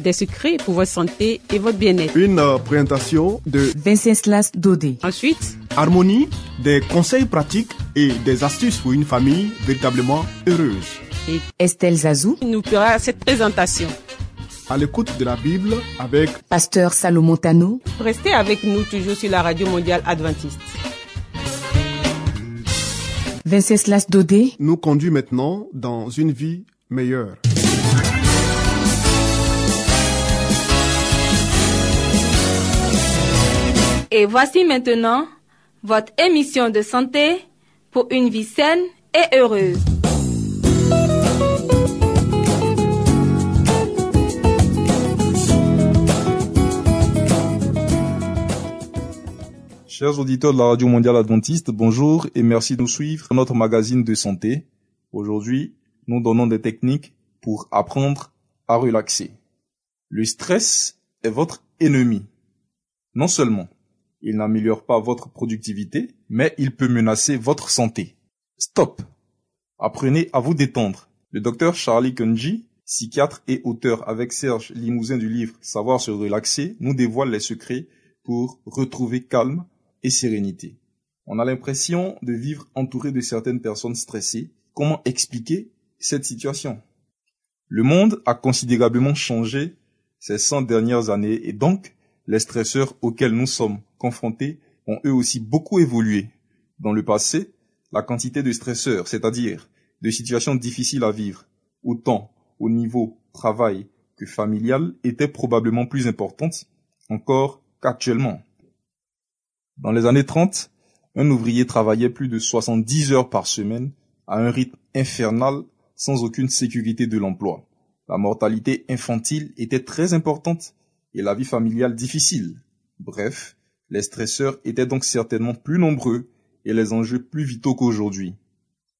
Des secrets pour votre santé et votre bien-être. une euh, présentation de Venceslas Dodé. Ensuite, Harmonie, des conseils pratiques et des astuces pour une famille véritablement heureuse. Estelle Zazou, nous fera cette présentation. À l'écoute de la Bible avec Pasteur Salomon Tano, Restez avec nous toujours sur la radio mondiale adventiste. Venceslas Dodé, nous conduit maintenant dans une vie meilleure. Et voici maintenant votre émission de santé pour une vie saine et heureuse. Chers auditeurs de la Radio Mondiale Adventiste, bonjour et merci de nous suivre dans notre magazine de santé. Aujourd'hui, nous donnons des techniques pour apprendre à relaxer. Le stress est votre ennemi. Non seulement il n'améliore pas votre productivité, mais il peut menacer votre santé. Stop. Apprenez à vous détendre. Le docteur Charlie Kunji, psychiatre et auteur avec Serge Limousin du livre Savoir se relaxer, nous dévoile les secrets pour retrouver calme et sérénité. On a l'impression de vivre entouré de certaines personnes stressées. Comment expliquer cette situation? Le monde a considérablement changé ces 100 dernières années et donc les stresseurs auxquels nous sommes confrontés ont eux aussi beaucoup évolué. Dans le passé, la quantité de stresseurs, c'est-à-dire de situations difficiles à vivre, autant au niveau travail que familial, était probablement plus importante encore qu'actuellement. Dans les années 30, un ouvrier travaillait plus de 70 heures par semaine à un rythme infernal sans aucune sécurité de l'emploi. La mortalité infantile était très importante et la vie familiale difficile. Bref, les stresseurs étaient donc certainement plus nombreux et les enjeux plus vitaux qu'aujourd'hui.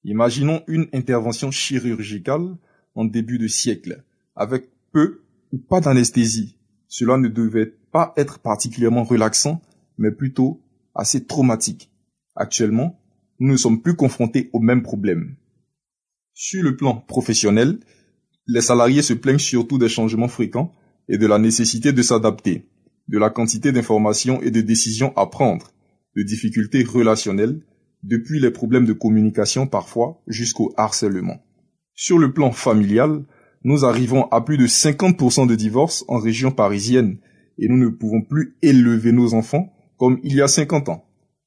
Imaginons une intervention chirurgicale en début de siècle, avec peu ou pas d'anesthésie. Cela ne devait pas être particulièrement relaxant, mais plutôt assez traumatique. Actuellement, nous ne sommes plus confrontés au même problème. Sur le plan professionnel, les salariés se plaignent surtout des changements fréquents et de la nécessité de s'adapter, de la quantité d'informations et de décisions à prendre, de difficultés relationnelles, depuis les problèmes de communication parfois jusqu'au harcèlement. Sur le plan familial, nous arrivons à plus de 50% de divorces en région parisienne et nous ne pouvons plus élever nos enfants comme il y a 50 ans.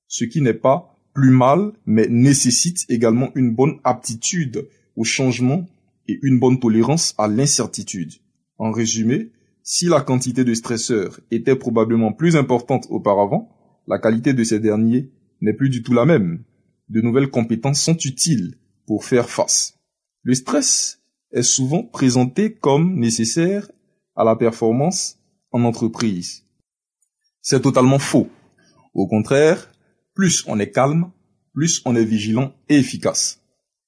Ce qui n'est pas plus mal, mais nécessite également une bonne aptitude au changement et une bonne tolérance à l'incertitude. En résumé, si la quantité de stresseurs était probablement plus importante auparavant, la qualité de ces derniers n'est plus du tout la même. De nouvelles compétences sont utiles pour faire face. Le stress est souvent présenté comme nécessaire à la performance en entreprise. C'est totalement faux. Au contraire, plus on est calme, plus on est vigilant et efficace.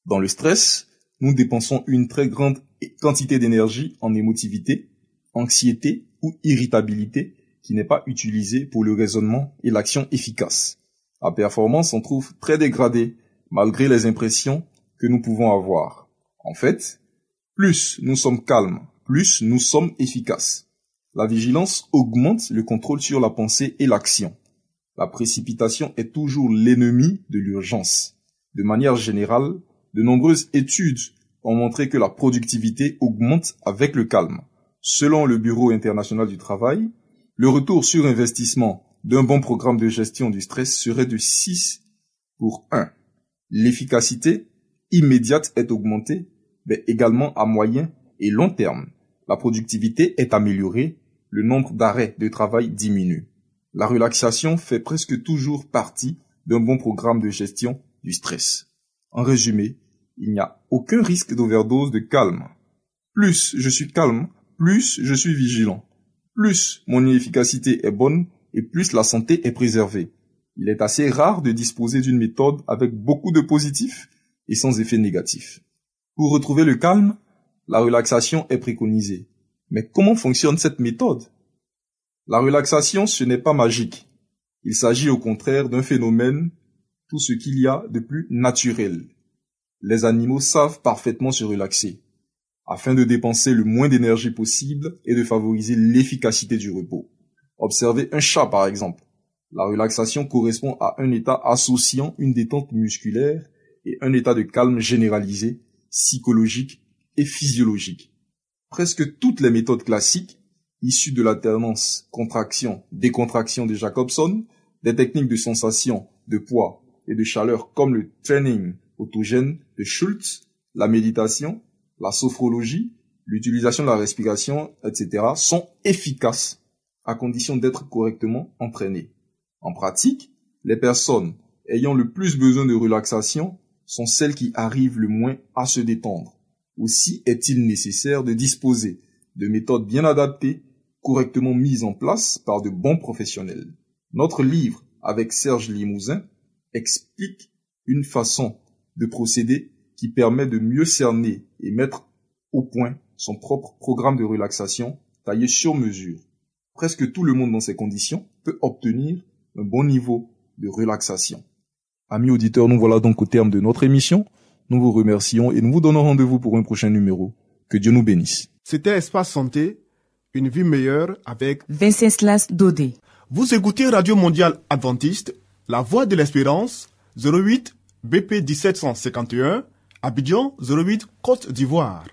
Dans le stress, nous dépensons une très grande quantité d'énergie en émotivité, anxiété ou irritabilité qui n'est pas utilisée pour le raisonnement et l'action efficace. La performance s'en trouve très dégradée malgré les impressions que nous pouvons avoir. En fait, plus nous sommes calmes, plus nous sommes efficaces. La vigilance augmente le contrôle sur la pensée et l'action. La précipitation est toujours l'ennemi de l'urgence. De manière générale, de nombreuses études ont montré que la productivité augmente avec le calme. Selon le Bureau international du travail, le retour sur investissement d'un bon programme de gestion du stress serait de 6 pour 1. L'efficacité immédiate est augmentée, mais également à moyen et long terme. La productivité est améliorée, le nombre d'arrêts de travail diminue. La relaxation fait presque toujours partie d'un bon programme de gestion du stress. En résumé, il n'y a aucun risque d'overdose de calme. Plus je suis calme, plus je suis vigilant. Plus mon efficacité est bonne et plus la santé est préservée. Il est assez rare de disposer d'une méthode avec beaucoup de positifs et sans effet négatif. Pour retrouver le calme, la relaxation est préconisée. Mais comment fonctionne cette méthode? La relaxation, ce n'est pas magique. Il s'agit au contraire d'un phénomène, tout ce qu'il y a de plus naturel. Les animaux savent parfaitement se relaxer, afin de dépenser le moins d'énergie possible et de favoriser l'efficacité du repos. Observez un chat par exemple. La relaxation correspond à un état associant une détente musculaire et un état de calme généralisé, psychologique et physiologique. Presque toutes les méthodes classiques, issues de l'alternance contraction-décontraction de Jacobson, des techniques de sensation, de poids et de chaleur comme le training autogène de Schultz, la méditation, la sophrologie, l'utilisation de la respiration, etc., sont efficaces à condition d'être correctement entraînées. En pratique, les personnes ayant le plus besoin de relaxation sont celles qui arrivent le moins à se détendre. Aussi est-il nécessaire de disposer de méthodes bien adaptées, correctement mises en place par de bons professionnels. Notre livre avec Serge Limousin explique une façon de procéder qui permet de mieux cerner et mettre au point son propre programme de relaxation taillé sur mesure. Presque tout le monde dans ces conditions peut obtenir un bon niveau de relaxation. Amis auditeurs, nous voilà donc au terme de notre émission. Nous vous remercions et nous vous donnons rendez-vous pour un prochain numéro. Que Dieu nous bénisse. C'était Espace Santé, une vie meilleure avec Venceslas Dodé. Vous écoutez Radio Mondiale Adventiste, La Voix de l'Espérance, 08 BP 1751, Abidjan 08 Côte d'Ivoire.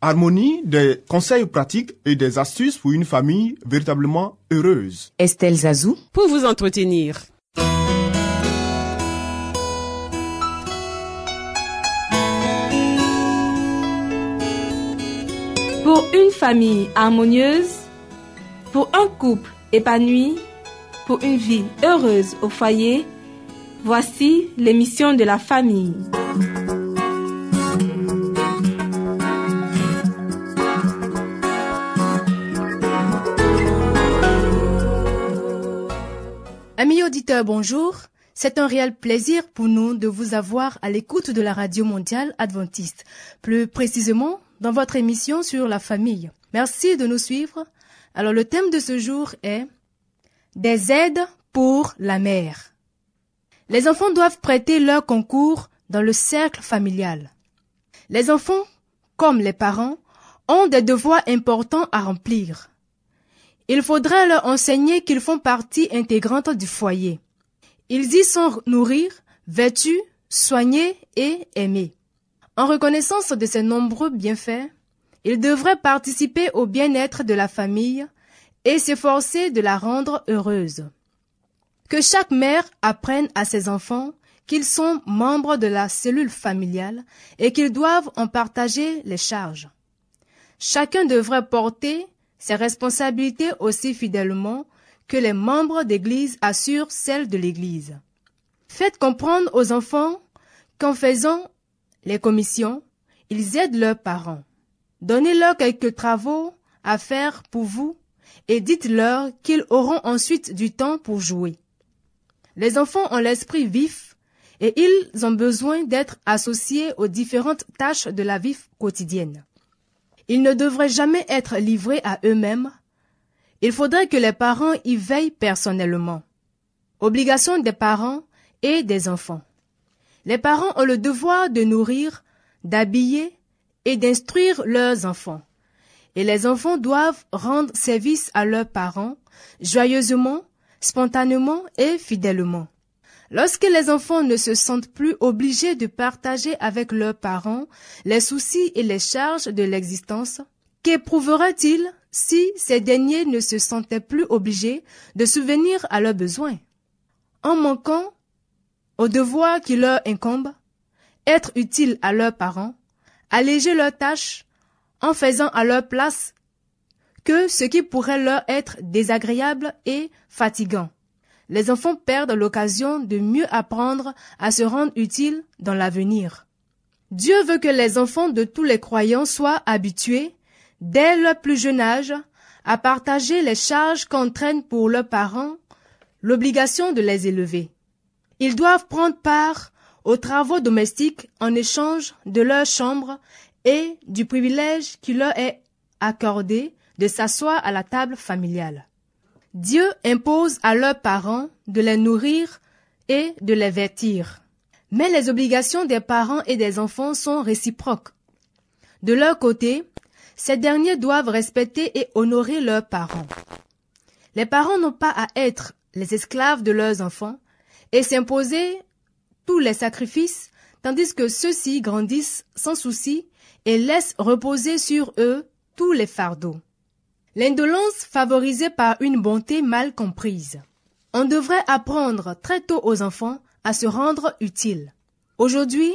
Harmonie, des conseils pratiques et des astuces pour une famille véritablement heureuse. Estelle Zazou, Pour vous entretenir. Pour une famille harmonieuse, pour un couple épanoui, pour une vie heureuse au foyer, voici l'émission de la famille. Amis auditeurs, bonjour. C'est un réel plaisir pour nous de vous avoir à l'écoute de la Radio Mondiale Adventiste, plus précisément dans votre émission sur la famille. Merci de nous suivre. Alors le thème de ce jour est Des aides pour la mère. Les enfants doivent prêter leur concours dans le cercle familial. Les enfants, comme les parents, ont des devoirs importants à remplir. Il faudrait leur enseigner qu'ils font partie intégrante du foyer. Ils y sont nourris, vêtus, soignés et aimés. En reconnaissance de ces nombreux bienfaits, ils devraient participer au bien-être de la famille et s'efforcer de la rendre heureuse. Que chaque mère apprenne à ses enfants qu'ils sont membres de la cellule familiale et qu'ils doivent en partager les charges. Chacun devrait porter ses responsabilités aussi fidèlement que les membres d'Église assurent celles de l'Église. Faites comprendre aux enfants qu'en faisant les commissions, ils aident leurs parents. Donnez-leur quelques travaux à faire pour vous et dites-leur qu'ils auront ensuite du temps pour jouer. Les enfants ont l'esprit vif et ils ont besoin d'être associés aux différentes tâches de la vie quotidienne. Ils ne devraient jamais être livrés à eux-mêmes. Il faudrait que les parents y veillent personnellement. Obligation des parents et des enfants. Les parents ont le devoir de nourrir, d'habiller et d'instruire leurs enfants. Et les enfants doivent rendre service à leurs parents joyeusement, spontanément et fidèlement. Lorsque les enfants ne se sentent plus obligés de partager avec leurs parents les soucis et les charges de l'existence, qu'éprouveraient-ils si ces derniers ne se sentaient plus obligés de subvenir à leurs besoins? En manquant au devoir qui leur incombe, être utile à leurs parents, alléger leurs tâches en faisant à leur place que ce qui pourrait leur être désagréable et fatigant les enfants perdent l'occasion de mieux apprendre à se rendre utiles dans l'avenir. Dieu veut que les enfants de tous les croyants soient habitués, dès leur plus jeune âge, à partager les charges qu'entraîne pour leurs parents l'obligation de les élever. Ils doivent prendre part aux travaux domestiques en échange de leur chambre et du privilège qui leur est accordé de s'asseoir à la table familiale. Dieu impose à leurs parents de les nourrir et de les vêtir. Mais les obligations des parents et des enfants sont réciproques. De leur côté, ces derniers doivent respecter et honorer leurs parents. Les parents n'ont pas à être les esclaves de leurs enfants et s'imposer tous les sacrifices, tandis que ceux-ci grandissent sans souci et laissent reposer sur eux tous les fardeaux. L'indolence favorisée par une bonté mal comprise. On devrait apprendre très tôt aux enfants à se rendre utiles. Aujourd'hui,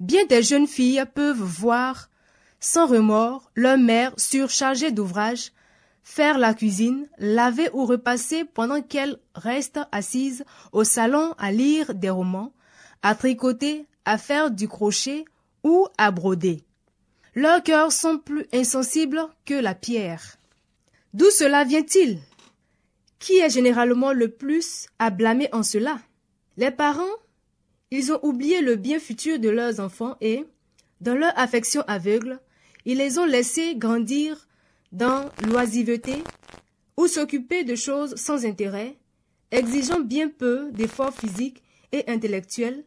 bien des jeunes filles peuvent voir sans remords leur mère surchargée d'ouvrages faire la cuisine, laver ou repasser pendant qu'elle reste assise au salon à lire des romans, à tricoter, à faire du crochet ou à broder. Leurs cœurs sont plus insensibles que la pierre. D'où cela vient-il? Qui est généralement le plus à blâmer en cela? Les parents Ils ont oublié le bien futur de leurs enfants et, dans leur affection aveugle, ils les ont laissés grandir dans l'oisiveté ou s'occuper de choses sans intérêt, exigeant bien peu d'efforts physiques et intellectuels,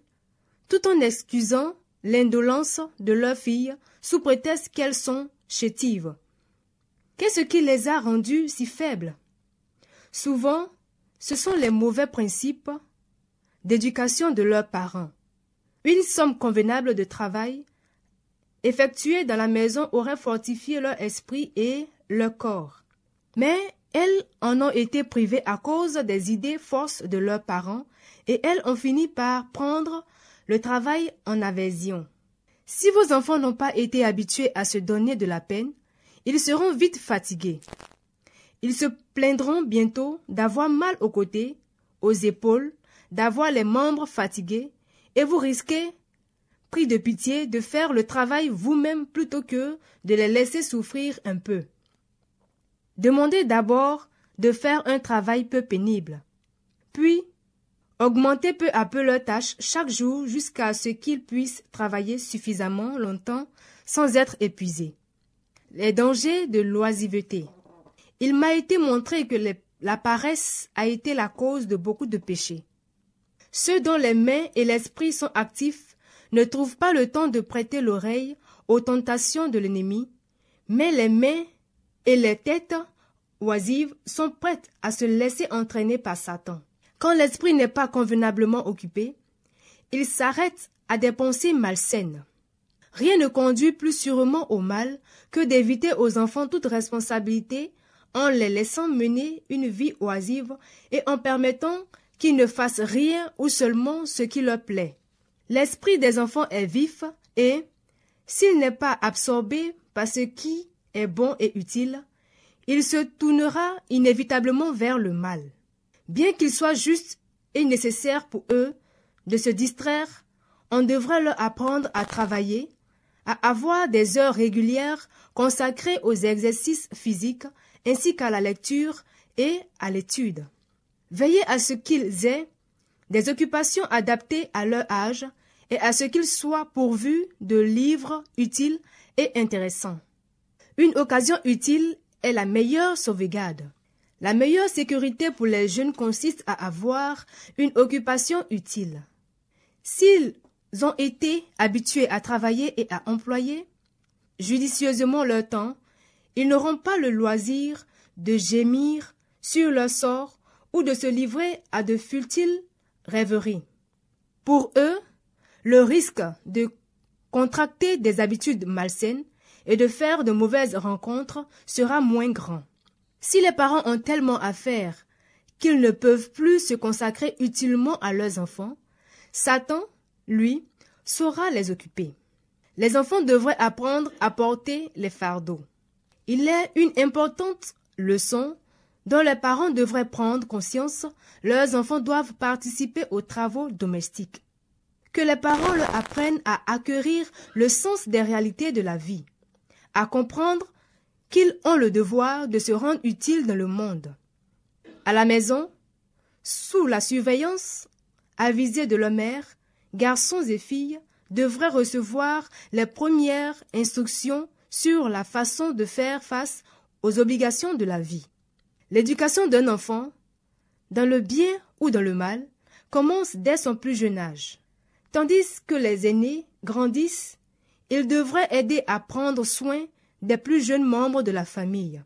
tout en excusant l'indolence de leurs filles sous prétexte qu'elles sont chétives. Qu'est-ce qui les a rendues si faibles? Souvent, ce sont les mauvais principes d'éducation de leurs parents. Une somme convenable de travail effectuée dans la maison aurait fortifié leur esprit et leur corps. Mais elles en ont été privées à cause des idées fausses de leurs parents et elles ont fini par prendre le travail en aversion. Si vos enfants n'ont pas été habitués à se donner de la peine, ils seront vite fatigués. Ils se plaindront bientôt d'avoir mal aux côtés, aux épaules, d'avoir les membres fatigués, et vous risquez, pris de pitié, de faire le travail vous-même plutôt que de les laisser souffrir un peu. Demandez d'abord de faire un travail peu pénible. Puis, augmentez peu à peu leurs tâches chaque jour jusqu'à ce qu'ils puissent travailler suffisamment longtemps sans être épuisés. Les dangers de l'oisiveté. Il m'a été montré que la paresse a été la cause de beaucoup de péchés. Ceux dont les mains et l'esprit sont actifs ne trouvent pas le temps de prêter l'oreille aux tentations de l'ennemi, mais les mains et les têtes oisives sont prêtes à se laisser entraîner par Satan. Quand l'esprit n'est pas convenablement occupé, il s'arrête à des pensées malsaines. Rien ne conduit plus sûrement au mal que d'éviter aux enfants toute responsabilité en les laissant mener une vie oisive et en permettant qu'ils ne fassent rien ou seulement ce qui leur plaît. L'esprit des enfants est vif et, s'il n'est pas absorbé par ce qui est bon et utile, il se tournera inévitablement vers le mal. Bien qu'il soit juste et nécessaire pour eux de se distraire, on devrait leur apprendre à travailler, à avoir des heures régulières consacrées aux exercices physiques ainsi qu'à la lecture et à l'étude. Veillez à ce qu'ils aient des occupations adaptées à leur âge et à ce qu'ils soient pourvus de livres utiles et intéressants. Une occasion utile est la meilleure sauvegarde. La meilleure sécurité pour les jeunes consiste à avoir une occupation utile. S'ils ont été habitués à travailler et à employer judicieusement leur temps, ils n'auront pas le loisir de gémir sur leur sort ou de se livrer à de futiles rêveries. Pour eux, le risque de contracter des habitudes malsaines et de faire de mauvaises rencontres sera moins grand. Si les parents ont tellement à faire qu'ils ne peuvent plus se consacrer utilement à leurs enfants, Satan, lui, saura les occuper. Les enfants devraient apprendre à porter les fardeaux. Il est une importante leçon dont les parents devraient prendre conscience, leurs enfants doivent participer aux travaux domestiques. Que les parents leur apprennent à acquérir le sens des réalités de la vie à comprendre qu'ils ont le devoir de se rendre utiles dans le monde. À la maison, sous la surveillance avisée de leur mère, garçons et filles devraient recevoir les premières instructions sur la façon de faire face aux obligations de la vie. L'éducation d'un enfant, dans le bien ou dans le mal, commence dès son plus jeune âge. Tandis que les aînés grandissent, ils devraient aider à prendre soin des plus jeunes membres de la famille.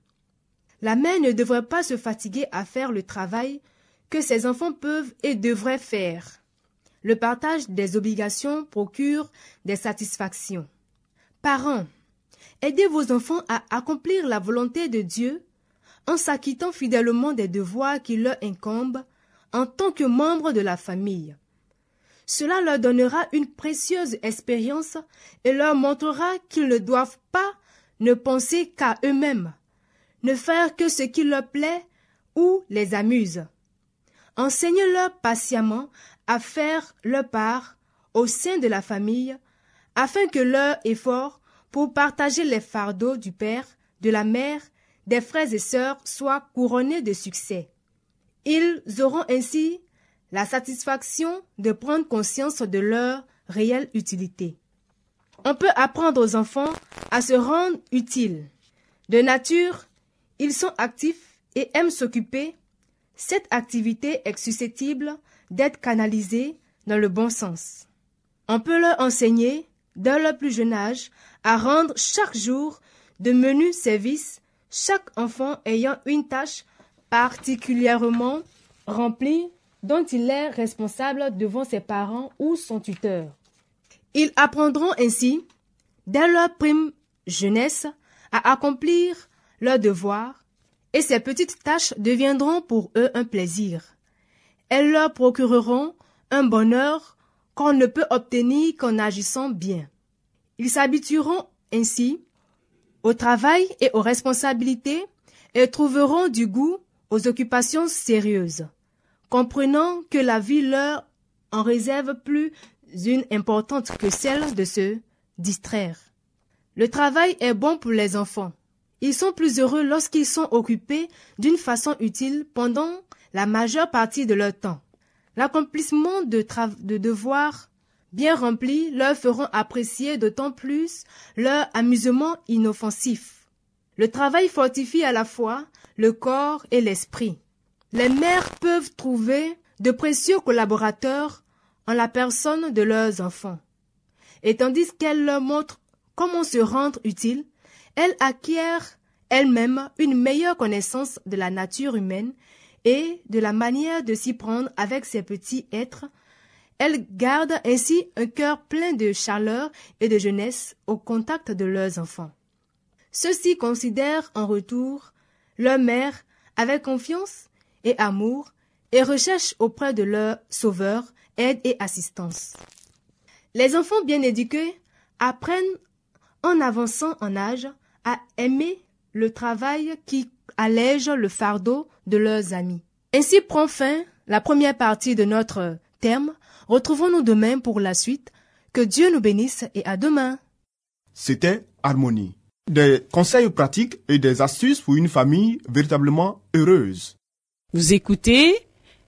La mère ne devrait pas se fatiguer à faire le travail que ses enfants peuvent et devraient faire. Le partage des obligations procure des satisfactions. Parents, aidez vos enfants à accomplir la volonté de Dieu en s'acquittant fidèlement des devoirs qui leur incombent en tant que membres de la famille. Cela leur donnera une précieuse expérience et leur montrera qu'ils ne doivent pas ne penser qu'à eux-mêmes, ne faire que ce qui leur plaît ou les amuse. Enseignez-leur patiemment à faire leur part au sein de la famille, afin que leur effort pour partager les fardeaux du père, de la mère, des frères et sœurs soit couronné de succès. Ils auront ainsi la satisfaction de prendre conscience de leur réelle utilité. On peut apprendre aux enfants à se rendre utiles. De nature, ils sont actifs et aiment s'occuper. Cette activité est susceptible d'être canalisée dans le bon sens. On peut leur enseigner, dès leur plus jeune âge, à rendre chaque jour de menus services, chaque enfant ayant une tâche particulièrement remplie dont il est responsable devant ses parents ou son tuteur. Ils apprendront ainsi, dès leur prime jeunesse, à accomplir leurs devoirs, et ces petites tâches deviendront pour eux un plaisir. Elles leur procureront un bonheur qu'on ne peut obtenir qu'en agissant bien. Ils s'habitueront ainsi au travail et aux responsabilités et trouveront du goût aux occupations sérieuses, comprenant que la vie leur en réserve plus une importante que celle de se distraire. Le travail est bon pour les enfants. Ils sont plus heureux lorsqu'ils sont occupés d'une façon utile pendant la majeure partie de leur temps. L'accomplissement de, de devoirs bien remplis leur feront apprécier d'autant plus leur amusement inoffensif. Le travail fortifie à la fois le corps et l'esprit. Les mères peuvent trouver de précieux collaborateurs en la personne de leurs enfants. Et tandis qu'elles leur montrent comment se rendre utile, elles acquièrent elles-mêmes une meilleure connaissance de la nature humaine et de la manière de s'y prendre avec ces petits êtres. Elles gardent ainsi un cœur plein de chaleur et de jeunesse au contact de leurs enfants. Ceux-ci considèrent en retour leur mère avec confiance et amour et recherchent auprès de leur sauveur aide et assistance. Les enfants bien éduqués apprennent en avançant en âge à aimer le travail qui allège le fardeau de leurs amis. Ainsi prend fin la première partie de notre thème. Retrouvons-nous demain pour la suite. Que Dieu nous bénisse et à demain. C'était Harmonie. Des conseils pratiques et des astuces pour une famille véritablement heureuse. Vous écoutez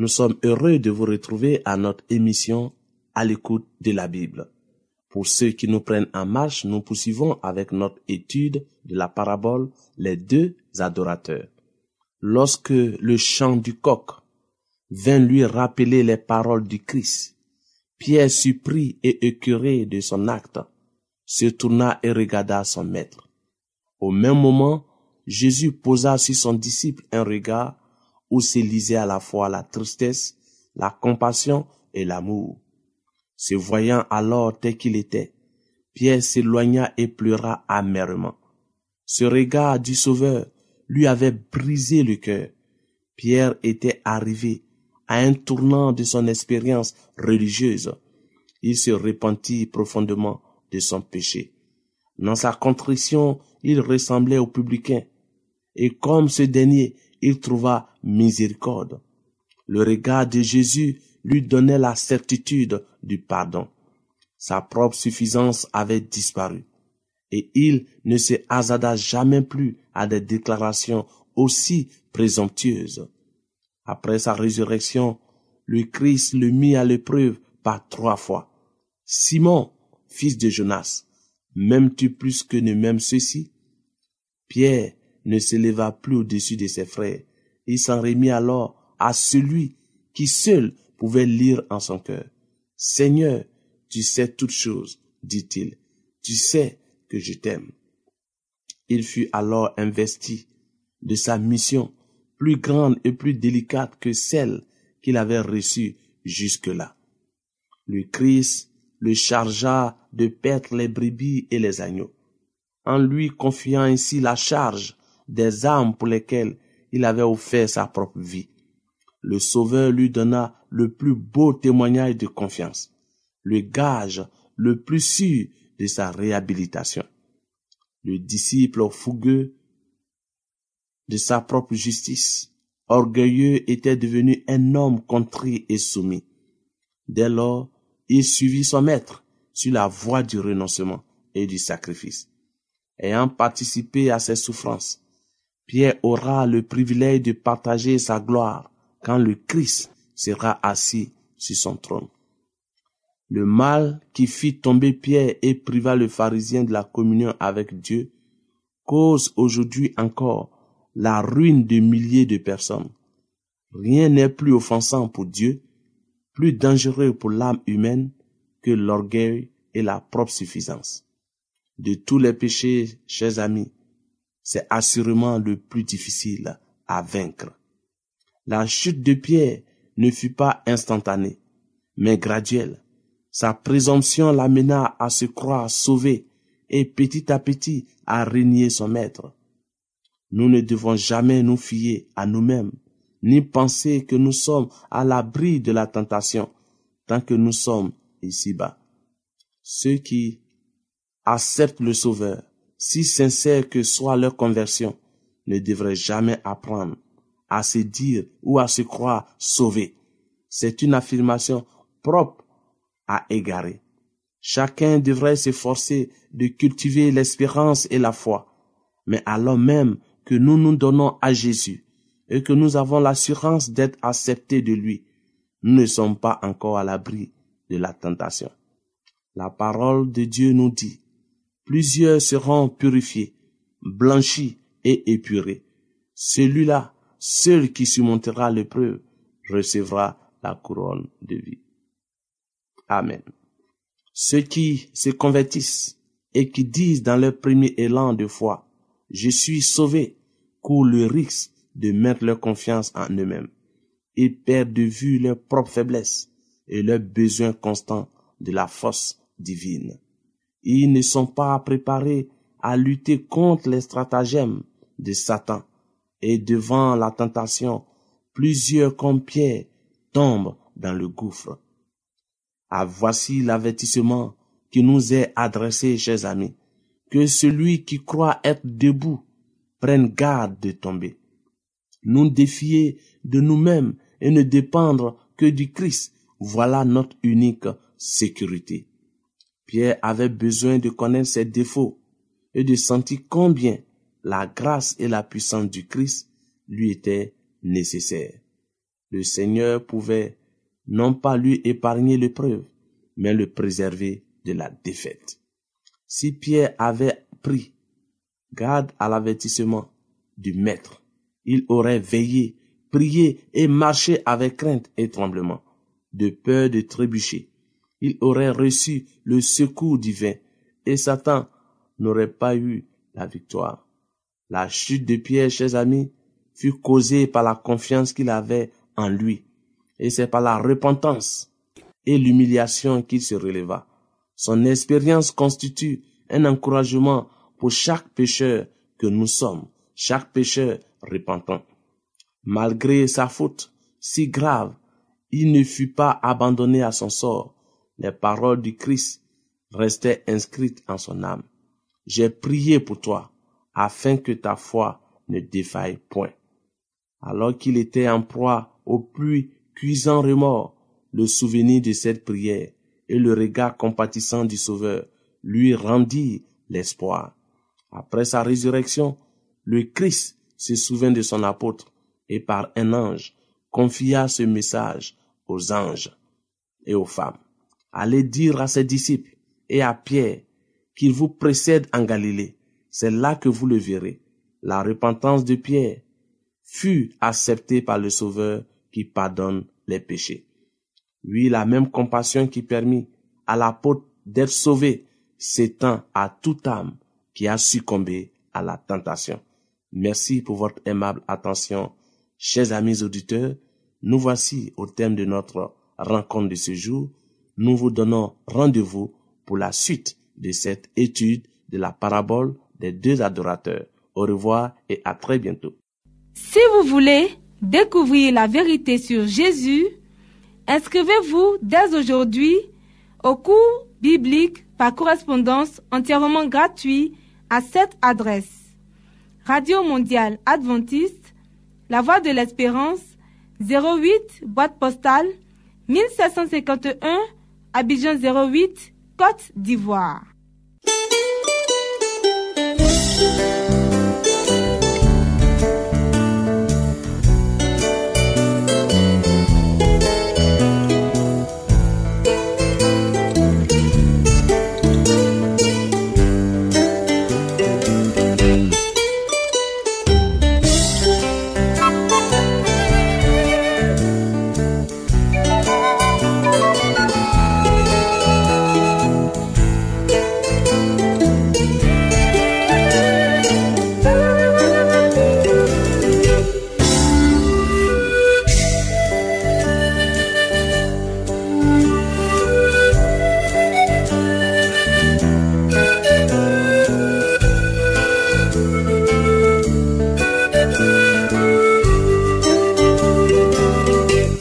Nous sommes heureux de vous retrouver à notre émission à l'écoute de la Bible. Pour ceux qui nous prennent en marche, nous poursuivons avec notre étude de la parabole Les deux adorateurs. Lorsque le chant du coq vint lui rappeler les paroles du Christ, Pierre surpris et écœuré de son acte, se tourna et regarda son maître. Au même moment, Jésus posa sur son disciple un regard où s'élisait à la fois la tristesse, la compassion et l'amour. Se voyant alors tel qu'il était, Pierre s'éloigna et pleura amèrement. Ce regard du Sauveur lui avait brisé le cœur. Pierre était arrivé à un tournant de son expérience religieuse. Il se repentit profondément de son péché. Dans sa contrition, il ressemblait au publicain. Et comme ce dernier, il trouva miséricorde. Le regard de Jésus lui donnait la certitude du pardon. Sa propre suffisance avait disparu. Et il ne se hasarda jamais plus à des déclarations aussi présomptueuses. Après sa résurrection, le Christ le mit à l'épreuve par trois fois. Simon, fils de Jonas, m'aimes-tu plus que ne m'aime ceci? Pierre ne s'éleva plus au-dessus de ses frères. Il s'en remit alors à celui qui seul pouvait lire en son cœur. Seigneur, tu sais toutes choses, dit-il. Tu sais que je t'aime. Il fut alors investi de sa mission plus grande et plus délicate que celle qu'il avait reçue jusque-là. Le Christ le chargea de perdre les brebis et les agneaux, en lui confiant ainsi la charge des âmes pour lesquelles il avait offert sa propre vie. Le Sauveur lui donna le plus beau témoignage de confiance, le gage le plus sûr de sa réhabilitation. Le disciple fougueux de sa propre justice, orgueilleux était devenu un homme contrit et soumis. Dès lors, il suivit son maître sur la voie du renoncement et du sacrifice. Ayant participé à ses souffrances, Pierre aura le privilège de partager sa gloire quand le Christ sera assis sur son trône. Le mal qui fit tomber Pierre et priva le pharisien de la communion avec Dieu cause aujourd'hui encore la ruine de milliers de personnes. Rien n'est plus offensant pour Dieu, plus dangereux pour l'âme humaine que l'orgueil et la propre suffisance. De tous les péchés, chers amis, c'est assurément le plus difficile à vaincre. La chute de Pierre ne fut pas instantanée, mais graduelle. Sa présomption l'amena à se croire sauvé et petit à petit à régner son maître. Nous ne devons jamais nous fier à nous-mêmes, ni penser que nous sommes à l'abri de la tentation tant que nous sommes ici-bas. Ceux qui acceptent le Sauveur, si sincère que soit leur conversion, ne devraient jamais apprendre à se dire ou à se croire sauvés. C'est une affirmation propre à égarer. Chacun devrait s'efforcer de cultiver l'espérance et la foi. Mais alors même que nous nous donnons à Jésus et que nous avons l'assurance d'être acceptés de lui, nous ne sommes pas encore à l'abri de la tentation. La parole de Dieu nous dit, plusieurs seront purifiés, blanchis et épurés. Celui-là, seul qui surmontera l'épreuve, recevra la couronne de vie. Amen. Ceux qui se convertissent et qui disent dans leur premier élan de foi, je suis sauvé, courent le risque de mettre leur confiance en eux-mêmes. Ils perdent de vue leur propre faiblesse et leur besoin constant de la force divine. Ils ne sont pas préparés à lutter contre les stratagèmes de Satan et devant la tentation, plusieurs comme tombent dans le gouffre. Ah, voici l'avertissement qui nous est adressé, chers amis, que celui qui croit être debout prenne garde de tomber. Nous défier de nous-mêmes et ne dépendre que du Christ, voilà notre unique sécurité. Pierre avait besoin de connaître ses défauts et de sentir combien la grâce et la puissance du Christ lui étaient nécessaires. Le Seigneur pouvait non pas lui épargner l'épreuve, mais le préserver de la défaite. Si Pierre avait pris garde à l'avertissement du Maître il aurait veillé, prié et marché avec crainte et tremblement, de peur de trébucher. Il aurait reçu le secours divin et Satan n'aurait pas eu la victoire. La chute de Pierre, chers amis, fut causée par la confiance qu'il avait en lui. Et c'est par la repentance et l'humiliation qu'il se releva. Son expérience constitue un encouragement pour chaque pécheur que nous sommes, chaque pécheur repentant. Malgré sa faute si grave, il ne fut pas abandonné à son sort. Les paroles du Christ restaient inscrites en son âme. J'ai prié pour toi, afin que ta foi ne défaille point. Alors qu'il était en proie au plus cuisant remords, le souvenir de cette prière et le regard compatissant du Sauveur lui rendit l'espoir. Après sa résurrection, le Christ se souvint de son apôtre et par un ange confia ce message aux anges et aux femmes. Allez dire à ses disciples et à Pierre qu'il vous précède en Galilée. C'est là que vous le verrez. La repentance de Pierre fut acceptée par le Sauveur qui pardonne les péchés. Oui, la même compassion qui permit à l'apôtre d'être sauvé s'étend à toute âme qui a succombé à la tentation. Merci pour votre aimable attention. Chers amis auditeurs, nous voici au thème de notre rencontre de ce jour. Nous vous donnons rendez-vous pour la suite de cette étude de la parabole des deux adorateurs. Au revoir et à très bientôt. Si vous voulez découvrir la vérité sur Jésus, inscrivez-vous dès aujourd'hui au cours biblique par correspondance entièrement gratuit à cette adresse. Radio Mondiale Adventiste, La Voix de l'Espérance, 08 boîte postale 1751 Abidjan 08 Côte d'Ivoire.